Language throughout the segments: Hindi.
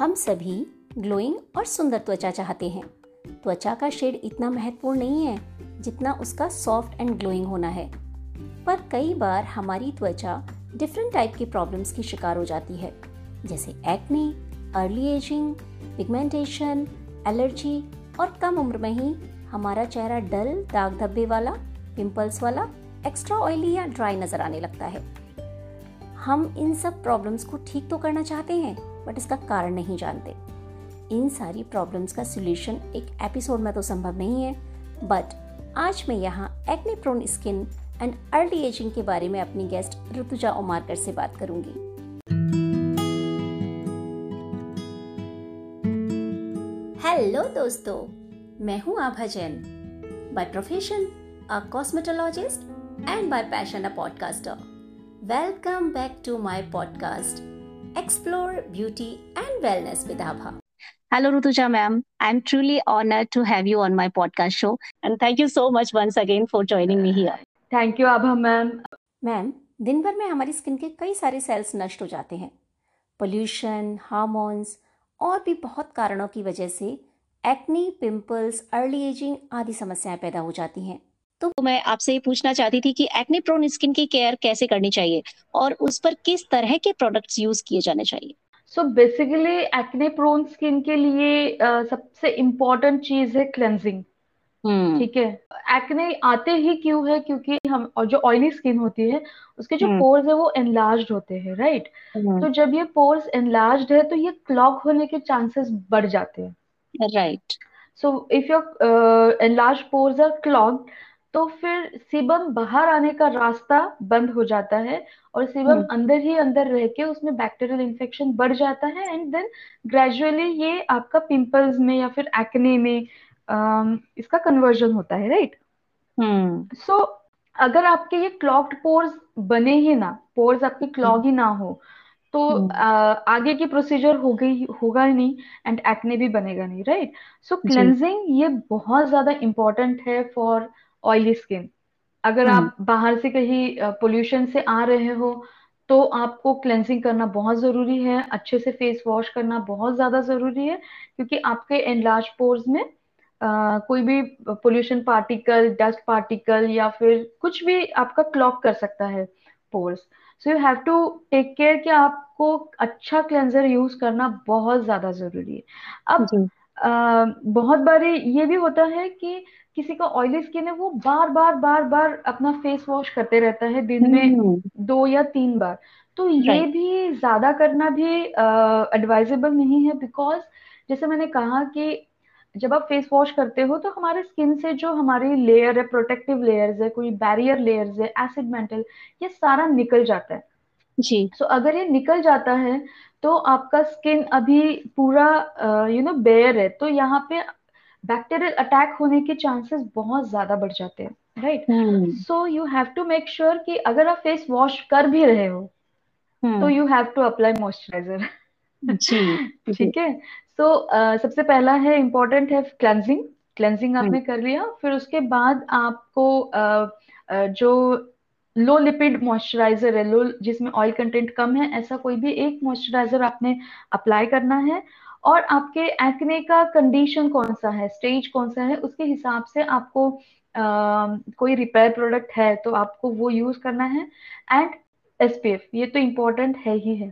हम सभी ग्लोइंग और सुंदर त्वचा चाहते हैं। त्वचा का शेड इतना महत्वपूर्ण नहीं है जितना उसका सॉफ्ट एंड ग्लोइंग होना है। पर कई बार हमारी त्वचा डिफरेंट टाइप की प्रॉब्लम्स की शिकार हो जाती है, जैसे acne early ageing pigmentation allergy और कम उम्र में ही हमारा चेहरा डल, दाग धब्बे वाला पिंपल्स वाला एक्स्ट्रा ऑयली या ड्राई नज़र आने लगता है। हम इन सब प्रॉब्लम्स को ठीक तो करना चाहते हैं बट इसका कारण नहीं जानते। इन सारी प्रॉब्लम्स का सोल्यूशन एक एपिसोड में तो संभव नहीं है। बट आज मैं यहाँ acne prone skin and early ageing के बारे में अपनी गेस्ट ऋतुजा उमारकर से बात करूँगी। हेलो दोस्तों, मैं हूँ Abha Jain. By profession a cosmetologist and by passion a podcaster welcome back to my podcast explore beauty and wellness with Abha. Hello, Rutuja ma'am. I'm truly honored to have you on my podcast show. And thank you so much once again for joining me here. Thank you, Abha ma'am. Ma'am दिन भर में हमारी स्किन के कई सारे सेल्स नष्ट हो जाते हैं पोल्यूशन हार्मोन्स और भी बहुत कारणों की वजह से एक्नी पिंपल्स अर्ली एजिंग आदि समस्याएँ पैदा हो जाती हैं तो मैं आपसे ये पूछना चाहती थी कि एक्ने प्रोन स्किन की केयर कैसे करनी चाहिए और उस पर किस तरह के प्रोडक्ट्स यूज़ किए जाने चाहिए? So basically acne prone skin के लिए uh, सबसे इम्पोर्टेंट चीज़ है क्लेंजिंग हम्म। ठीक है? एक्ने आते ही क्यों है? क्योंकि हम और जो ऑयली स्किन होती है उसके जो पोर्स हम्म। है वो एनलार्ज होते हैं राइट हम्म। तो जब ये पोर्स एनलार्ज है तो ये क्लॉक होने के चांसेस बढ़ जाते हैं। Right so if your enlarge pores are clogged तो फिर सीबम बाहर आने का रास्ता बंद हो जाता है और सीबम हम्म। अंदर ही अंदर रह के उसमें बैक्टीरियल इन्फेक्शन बढ़ जाता है एंड देन ग्रेजुअली ये आपका पिंपल्स में या फिर एक्ने में आ, इसका कन्वर्जन होता है राइट सो हम्म। so, अगर आपके ये क्लॉक्ड पोर्स बने ही ना पोर्स आपके क्लॉग हम्म। ही ना हो तो आ, आगे की प्रोसीजर हो गई होगा ही नहीं एंड एक्ने भी बनेगा नहीं राइट सो क्लेंजिंग ये बहुत ज़्यादा इंपॉर्टेंट है फॉर ऑयली स्किन अगर आप हम्म। बाहर से कहीं पोल्यूशन से आ रहे हो तो आपको क्लेंजिंग करना बहुत ज़रूरी है अच्छे से फेस वॉश करना बहुत ज़्यादा ज़रूरी है क्योंकि आपके एनलार्ज पोर्स में आ, कोई भी पोल्यूशन पार्टिकल डस्ट पार्टिकल या फिर कुछ भी आपका क्लॉक कर सकता है pores so you have to take care कि आपको अच्छा क्लेंजर यूज़ करना बहुत ज़्यादा ज़रूरी है। अब आ, बहुत बारी ये भी होता है कि किसी का ऑयली स्किन है वो बार बार बार बार अपना फेस वॉश करते रहता है दिन में हम्म। दो या तीन बार। तो ये भी ज़्यादा करना भी एडवाइजेबल नहीं है बिकॉज़ जैसे मैंने कहा कि जब आप फेस वॉश करते हो तो हमारे स्किन से जो हमारी लेयर है प्रोटेक्टिव लेयर्स है कोई बैरियर लेयर्स है एसिड मेंटल ये सारा निकल जाता है। जी। सो so, अगर ये निकल जाता है तो आपका स्किन अभी पूरा यू नो बेयर है। तो यहाँ पे बैक्टीरियल अटैक होने के चांसेस बहुत ज़्यादा बढ़ जाते हैं right so you have to make sure कि अगर आप फेस वॉश कर भी रहे हो hmm. तो you have to apply moisturiser ठीक है? सो सबसे पहला है इम्पोर्टेंट है क्लेंजिंग क्लेंजिंग आपने hmm. कर लिया फिर उसके बाद आपको uh, uh, जो लो लिपिड मॉइस्चराइजर है लो जिसमें ऑयल कंटेंट कम है ऐसा कोई भी एक मॉइस्चराइजर आपने अप्लाई करना है। और आपके एक्ने का कंडीशन कौन सा है स्टेज कौन सा है उसके हिसाब से आपको आ, कोई रिपेयर प्रोडक्ट है तो आपको वो यूज़ करना है। एंड एसपीएफ ये तो इम्पोर्टेंट है ही है।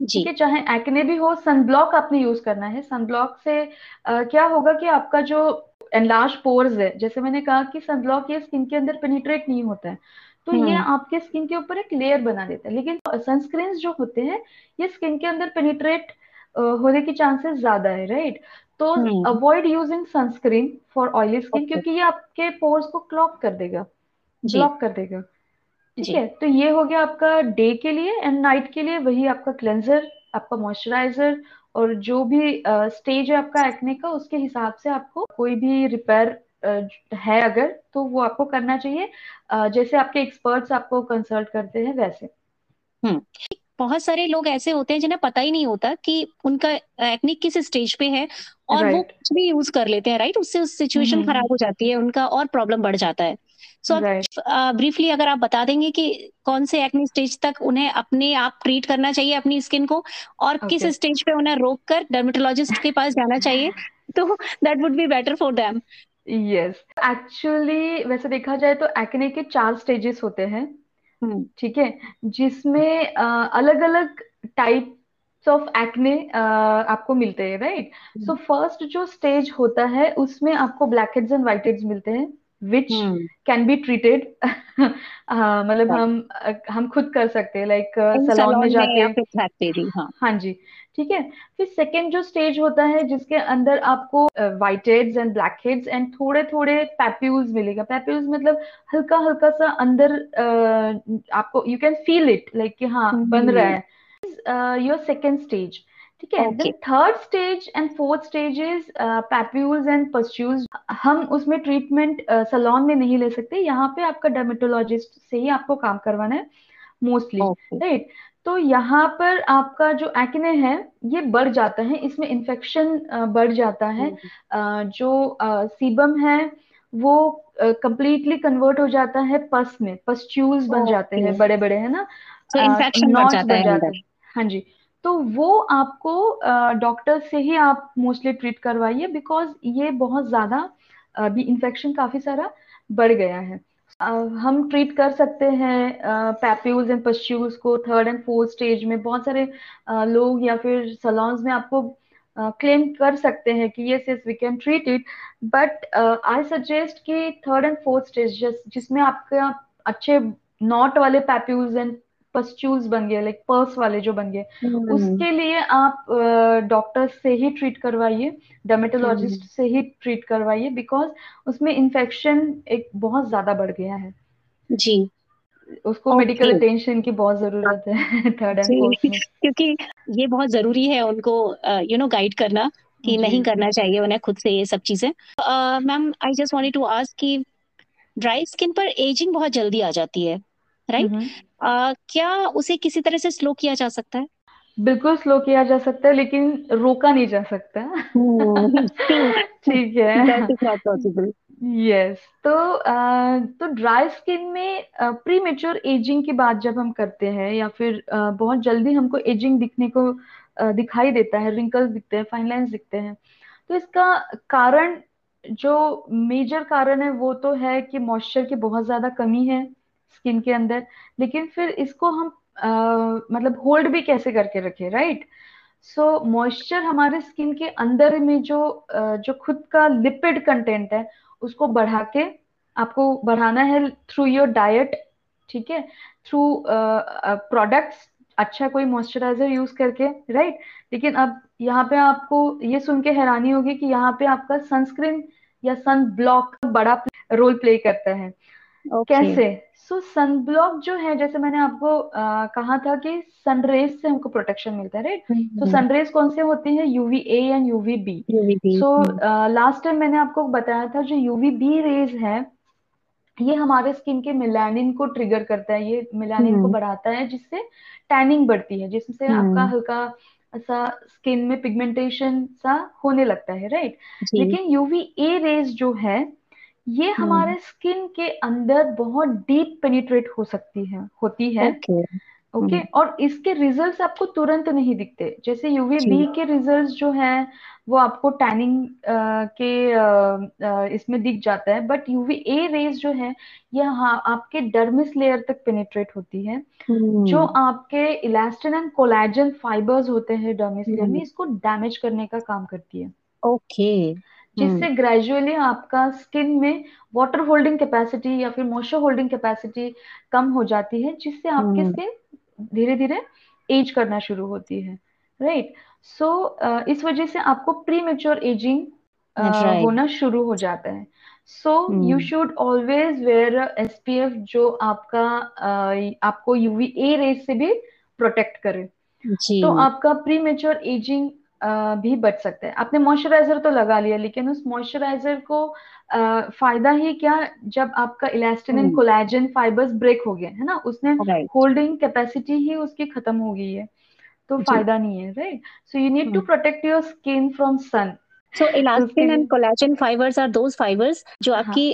ठीक है चाहे एक्ने भी हो सनब्लॉक आपने यूज़ करना है। सनब्लॉक से आ, क्या होगा कि आपका जो एनलार्ज पोर्स है जैसे मैंने कहा कि सनब्लॉक ये स्किन के अंदर पेनिट्रेट नहीं होता है। तो ये हम्म। आपके स्किन के ऊपर एक लेयर बना देता है। लेकिन सनस्क्रीन जो होते हैं ये स्किन के अंदर पेनिट्रेट होने की चांसेस ज़्यादा है राइट तो avoid using sunscreen for oily skin क्योंकि ये आपके पोर्स को क्लॉक कर देगा। ब्लॉक कर देगा। ठीक है? तो ये हो गया आपका डे के लिए एंड नाइट के लिए वही आपका क्लेंजर आपका मॉइस्चराइजर और जो भी स्टेज uh, है आपका एक्ने का उसके हिसाब से आपको कोई भी रिपेयर है अगर तो वो आपको करना चाहिए। जैसे आपके एक्सपर्ट्स आपको कंसल्ट करते हैं वैसे। हम्म बहुत सारे लोग ऐसे होते हैं जिन्हें पता ही नहीं होता कि उनका एक्ने किस स्टेज पे है और right. वो कुछ भी यूज़ कर लेते हैं राइट उससे उस सिचुएशन. खराब हो जाती है उनका और प्रॉब्लम बढ़ जाता है। सो ब्रीफली uh, अगर आप बता देंगे कि कौन से एक्ने स्टेज तक उन्हें अपने आप ट्रीट करना चाहिए अपनी स्किन को और okay. किस स्टेज पे उन्हें रोक कर डर्मेटोलॉजिस्ट के पास जाना चाहिए तो that would be better for them yes actually वैसे देखा जाए तो एक्ने के चार स्टेजेस होते हैं। हम्म। ठीक है? जिसमें अलग अलग टाइप ऑफ़ एक्ने आपको मिलते हैं राइट सो फ़र्स्ट जो स्टेज होता है उसमें आपको black heads and whiteheads मिलते हैं। विच कैन बी ट्रीटेड मतलब हम हम खुद कर सकते हैं लाइक सलोन में जाके। हाँ। हाँ जी ठीक है। फिर सेकेंड जो स्टेज होता है जिसके अंदर आपको whiteheads and black heads and थोड़े थोड़े पैप्यूल्स मिलेगा। पैप्यूल्स मतलब हल्का हल्का सा अंदर uh, आपको you can feel it like कि हाँ बन रहा है। योर सेकेंड स्टेज ठीक है? Then third stage and fourth stage is papules and pustules हम उसमें ट्रीटमेंट सलोन uh, में नहीं ले सकते। यहाँ पे आपका डर्मेटोलॉजिस्ट से ही आपको काम करवाना है मोस्टली राइट? तो यहाँ पर आपका जो एक्ने है ये बढ़ जाता है। इसमें इन्फेक्शन बढ़ जाता है। हम्म। जो सीबम है वो कंप्लीटली कन्वर्ट हो जाता है पस में। पस्ट्यूल्स बन जाते हैं बड़े बड़े है ना? इन्फेक्शन बढ़ जाता है। हाँ जी। तो वो आपको डॉक्टर से ही आप मोस्टली ट्रीट करवाइए बिकॉज़ ये बहुत ज़्यादा अभी इन्फेक्शन काफ़ी सारा बढ़ गया है। हम ट्रीट कर सकते हैं पैप्यूल्स एंड पस्ट्यूल्स को थर्ड एंड फोर्थ स्टेज में। बहुत सारे लोग या फिर सलोन्स में आपको क्लेम कर सकते हैं कि yes yes we can treat it but I suggest कि थर्ड एंड फोर्थ स्टेज जिसमें आपका अच्छे नॉट वाले पैप्यूल्स एंड पस्ट्यूल्स बन गए लाइक पर्स वाले जो बन गए हम्म। उसके लिए आप डॉक्टर से ही ट्रीट करवाइए डर्मेटोलॉजिस्ट हम्म। से ही ट्रीट करवाइए बिकॉज़ उसमें इन्फेक्शन एक बहुत ज़्यादा बढ़ गया है। जी। उसको मेडिकल अटेंशन की बहुत ज़रूरत है थर्ड एंड फोर्थ में। क्योंकि ये बहुत ज़रूरी है उनको यू नो गाइड करना कि नहीं करना चाहिए उन्हें खुद से ये सब चीज़ें। Ma'am I just wanted to ask कि ड्राई स्किन पर एजिंग बहुत जल्दी आ जाती है। राइट? right? क्या उसे किसी तरह से स्लो किया जा सकता है? बिल्कुल स्लो किया जा सकता है लेकिन रोका नहीं जा सकता। ठीक है। यस तो तो ड्राई स्किन में प्री मेच्योर एजिंग की बात जब हम करते हैं या फिर बहुत जल्दी हमको एजिंग दिखने को दिखाई देता है रिंकल्स दिखते हैं फाइन लाइन्स दिखते हैं तो इसका कारण जो मेजर कारण है वो तो है कि मॉइस्चर की बहुत ज़्यादा कमी है। स्किन के अंदर लेकिन फिर इसको हम आ, मतलब होल्ड भी कैसे करके रखे राइट सो मॉइस्चर हमारे स्किन के अंदर में जो जो खुद का लिपिड कंटेंट है उसको बढ़ा के आपको बढ़ाना है थ्रू योर डाइट ठीक है? थ्रू प्रोडक्ट्स अच्छा कोई मॉइस्चराइजर यूज़ करके राइट लेकिन अब यहाँ पे आपको ये सुन के हैरानी होगी कि यहाँ पे आपका सनस्क्रीन या सन ब्लॉक बड़ा रोल प्ले करता है। Okay. कैसे? सो सन ब्लॉक जो है जैसे मैंने आपको आ, कहा था कि सनरेज से हमको प्रोटेक्शन मिलता है राइट तो सनरेज कौन से होती है? UV A and UV B so last time मैंने आपको बताया था जो यूवी बी रेज है ये हमारे स्किन के मिलानिन को ट्रिगर करता है ये मिलानिन को हम्म। बढ़ाता है जिससे टैनिंग बढ़ती है जिससे आपका हम्म। हल्का ऐसा स्किन में पिगमेंटेशन सा होने लगता है राइट लेकिन यूवी ए रेज जो है ये हम्म। हमारे स्किन के अंदर बहुत डीप पेनिट्रेट हो सकती है होती है ओके okay. okay? हम्म। और इसके रिजल्ट्स आपको तुरंत नहीं दिखते जैसे यूवी बी के रिजल्ट्स जो है वो आपको टैनिंग के आ, इसमें दिख जाता है बट यूवी ए रेज जो है ये हाँ आपके डर्मिस लेयर तक पेनिट्रेट होती है जो हम्म। आपके इलास्टिन एंड कोलेजन फाइबर्स होते हैं डर्मिस लेयर में इसको डैमेज करने का काम करती है ओके okay. जिससे ग्रेजुअली हम्म। आपका स्किन में वाटर होल्डिंग कैपेसिटी या फिर मॉइस्चर होल्डिंग कैपेसिटी कम हो जाती है जिससे आपकी स्किन धीरे धीरे एज करना शुरू होती है right right? So so, uh, इस वजह से आपको प्री मेच्योर एजिंग होना शुरू हो जाता है so you should always wear S P F जो आपका uh, आपको यूवी ए रेस से भी प्रोटेक्ट करे जी. तो आपका प्री मेच्योर एजिंग भी बच सकते हैं। आपने मॉइस्चराइजर तो लगा लिया लेकिन उस मॉइस्चराइजर को फ़ायदा ही क्या जब आपका elastin and collagen fibres break हो गए है ना? उसने होल्डिंग कैपेसिटी ही उसकी खत्म हो गई है। तो फ़ायदा नहीं है right so you need to protect your skin from sun so elastin and collagen fibers are those fibers जो हाँ. आपकी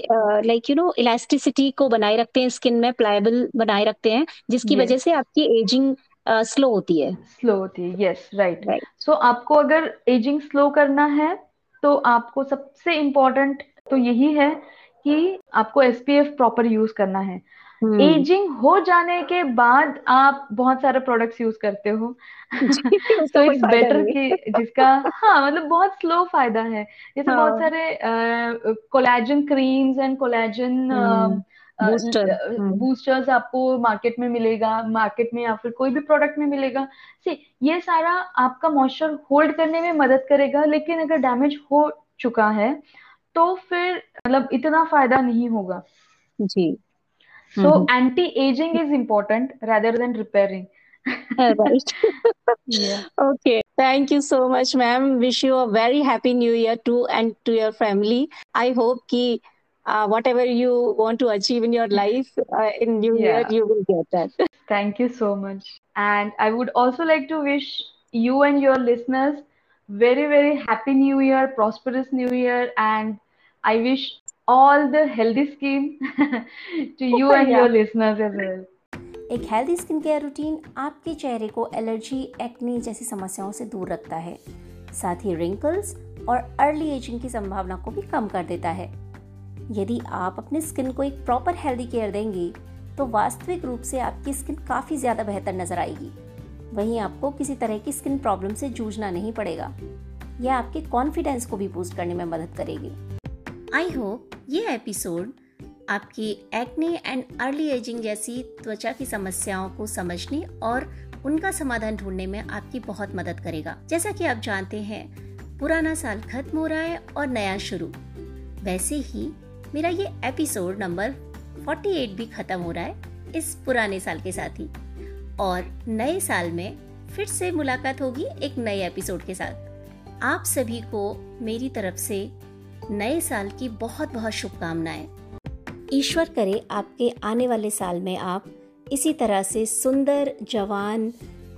लाइक यू नो इलास्टिसिटी को बनाए रखते हैं स्किन में प्लायबल बनाए रखते हैं जिसकी yes. वजह से आपकी एजिंग स्लो uh, होती है। स्लो होती है यस राइट सो आपको अगर एजिंग स्लो करना है तो आपको सबसे इम्पोर्टेंट तो यही है कि आपको एसपीएफ प्रॉपर यूज़ करना है। Ageing hmm. हो जाने के बाद आप बहुत सारे प्रोडक्ट्स यूज़ करते हो। तो इट्स बेटर कि जिसका हाँ मतलब बहुत स्लो फ़ायदा है। जैसे हाँ. बहुत सारे collagen creams and collagen boosters आपको मार्केट में मिलेगा मार्केट में या फिर कोई भी प्रोडक्ट में मिलेगा। सी ये सारा आपका मॉइस्चर होल्ड करने में मदद करेगा लेकिन अगर डैमेज हो चुका है तो फिर मतलब इतना फ़ायदा नहीं होगा। जी। So anti ageing is important rather than repairing okay thank you so much ma'am wish you a very happy new year too and to your family I hope कि uh, whatever you want to achieve in your life uh, in new yeah. year, you will get that. Thank you so much. And I would also like to wish you and your listeners very, very happy new year, prosperous new year. And I wish all the healthy skin to you and yeah. your listeners as well. एक हेल्दी स्किन केयर रूटीन आपके चेहरे को एलर्जी एक्नी जैसी समस्याओं से दूर रखता है साथ ही रिंकल्स और अर्ली एजिंग की संभावना को भी कम कर देता है यदि आप अपने स्किन को एक प्रॉपर हेल्दी केयर देंगे तो वास्तविक रूप से आपकी स्किन काफ़ी ज़्यादा बेहतर नज़र आएगी। वहीं आपको किसी तरह की स्किन प्रॉब्लम से जूझना नहीं पड़ेगा। यह आपके कॉन्फिडेंस को भी बूस्ट करने में मदद करेगी। आई होप ये एपिसोड आपकी एक्ने एंड अर्ली एजिंग जैसी त्वचा की समस्याओं को समझने और उनका समाधान ढूँढने में आपकी बहुत मदद करेगा। जैसा कि आप जानते हैं, पुराना साल खत्म हो रहा है और नया शुरू। वैसे ही मेरा ये एपिसोड नंबर 48 भी खत्म हो रहा है, इस पुराने साल के साथ ही। और नए साल में फिर से मुलाकात होगी एक नए एपिसोड के साथ। आप सभी को मेरी तरफ़ से नए साल की बहुत बहुत शुभकामनाएँ। ईश्वर करे आपके आने वाले साल में आप इसी तरह से सुंदर, जवान,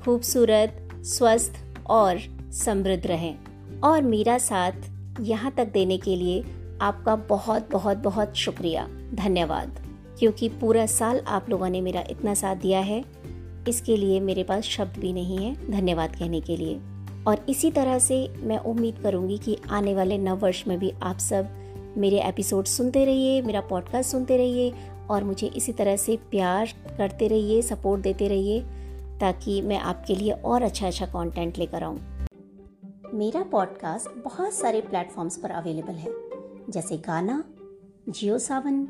खूबसूरत, स्वस्थ और समृद्ध रहें। और मेरा साथ यहाँ तक देने के लिए आपका बहुत बहुत बहुत शुक्रिया। धन्यवाद। क्योंकि पूरा साल आप लोगों ने मेरा इतना साथ दिया है, इसके लिए मेरे पास शब्द भी नहीं है धन्यवाद कहने के लिए। और इसी तरह से मैं उम्मीद करूँगी कि आने वाले नव वर्ष में भी आप सब मेरे एपिसोड सुनते रहिए, मेरा पॉडकास्ट सुनते रहिए, और मुझे इसी तरह से प्यार करते रहिए, सपोर्ट देते रहिए, ताकि मैं आपके लिए और अच्छा अच्छा कंटेंट लेकर आऊँ। मेरा पॉडकास्ट बहुत सारे प्लेटफॉर्म्स पर अवेलेबल है। जैसे Gaana, Jio Saavn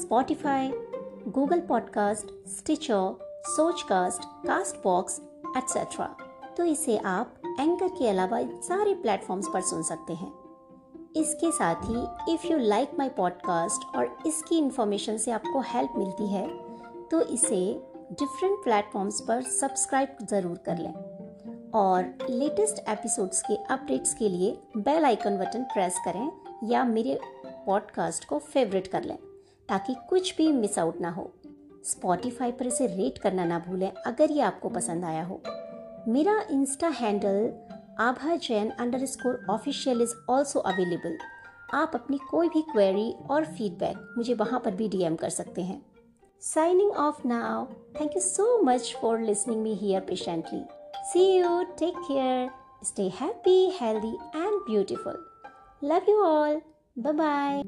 Spotify Google Podcast Stitcher Sochcast Castbox et cetera तो इसे आप एंकर के अलावा सारे प्लेटफॉर्म्स पर सुन सकते हैं। इसके साथ ही if you like my podcast और इसकी इन्फॉर्मेशन से आपको हेल्प मिलती है तो इसे डिफरेंट प्लेटफॉर्म्स पर सब्सक्राइब ज़रूर कर लें। और लेटेस्ट एपिसोड्स के अपडेट्स के लिए बेल आइकन बटन प्रेस करें या मेरे पॉडकास्ट को फेवरेट कर लें, ताकि कुछ भी मिस आउट ना हो। स्पॉटिफाई पर इसे रेट करना ना भूलें, अगर ये आपको पसंद आया हो। मेरा Insta handle Abha Jain underscore official is also available आप अपनी कोई भी क्वेरी और फीडबैक मुझे वहाँ पर भी डीएम कर सकते हैं। Signing off now thank you so much for listening me here patiently see you take care stay happy healthy and beautiful love you all bye bye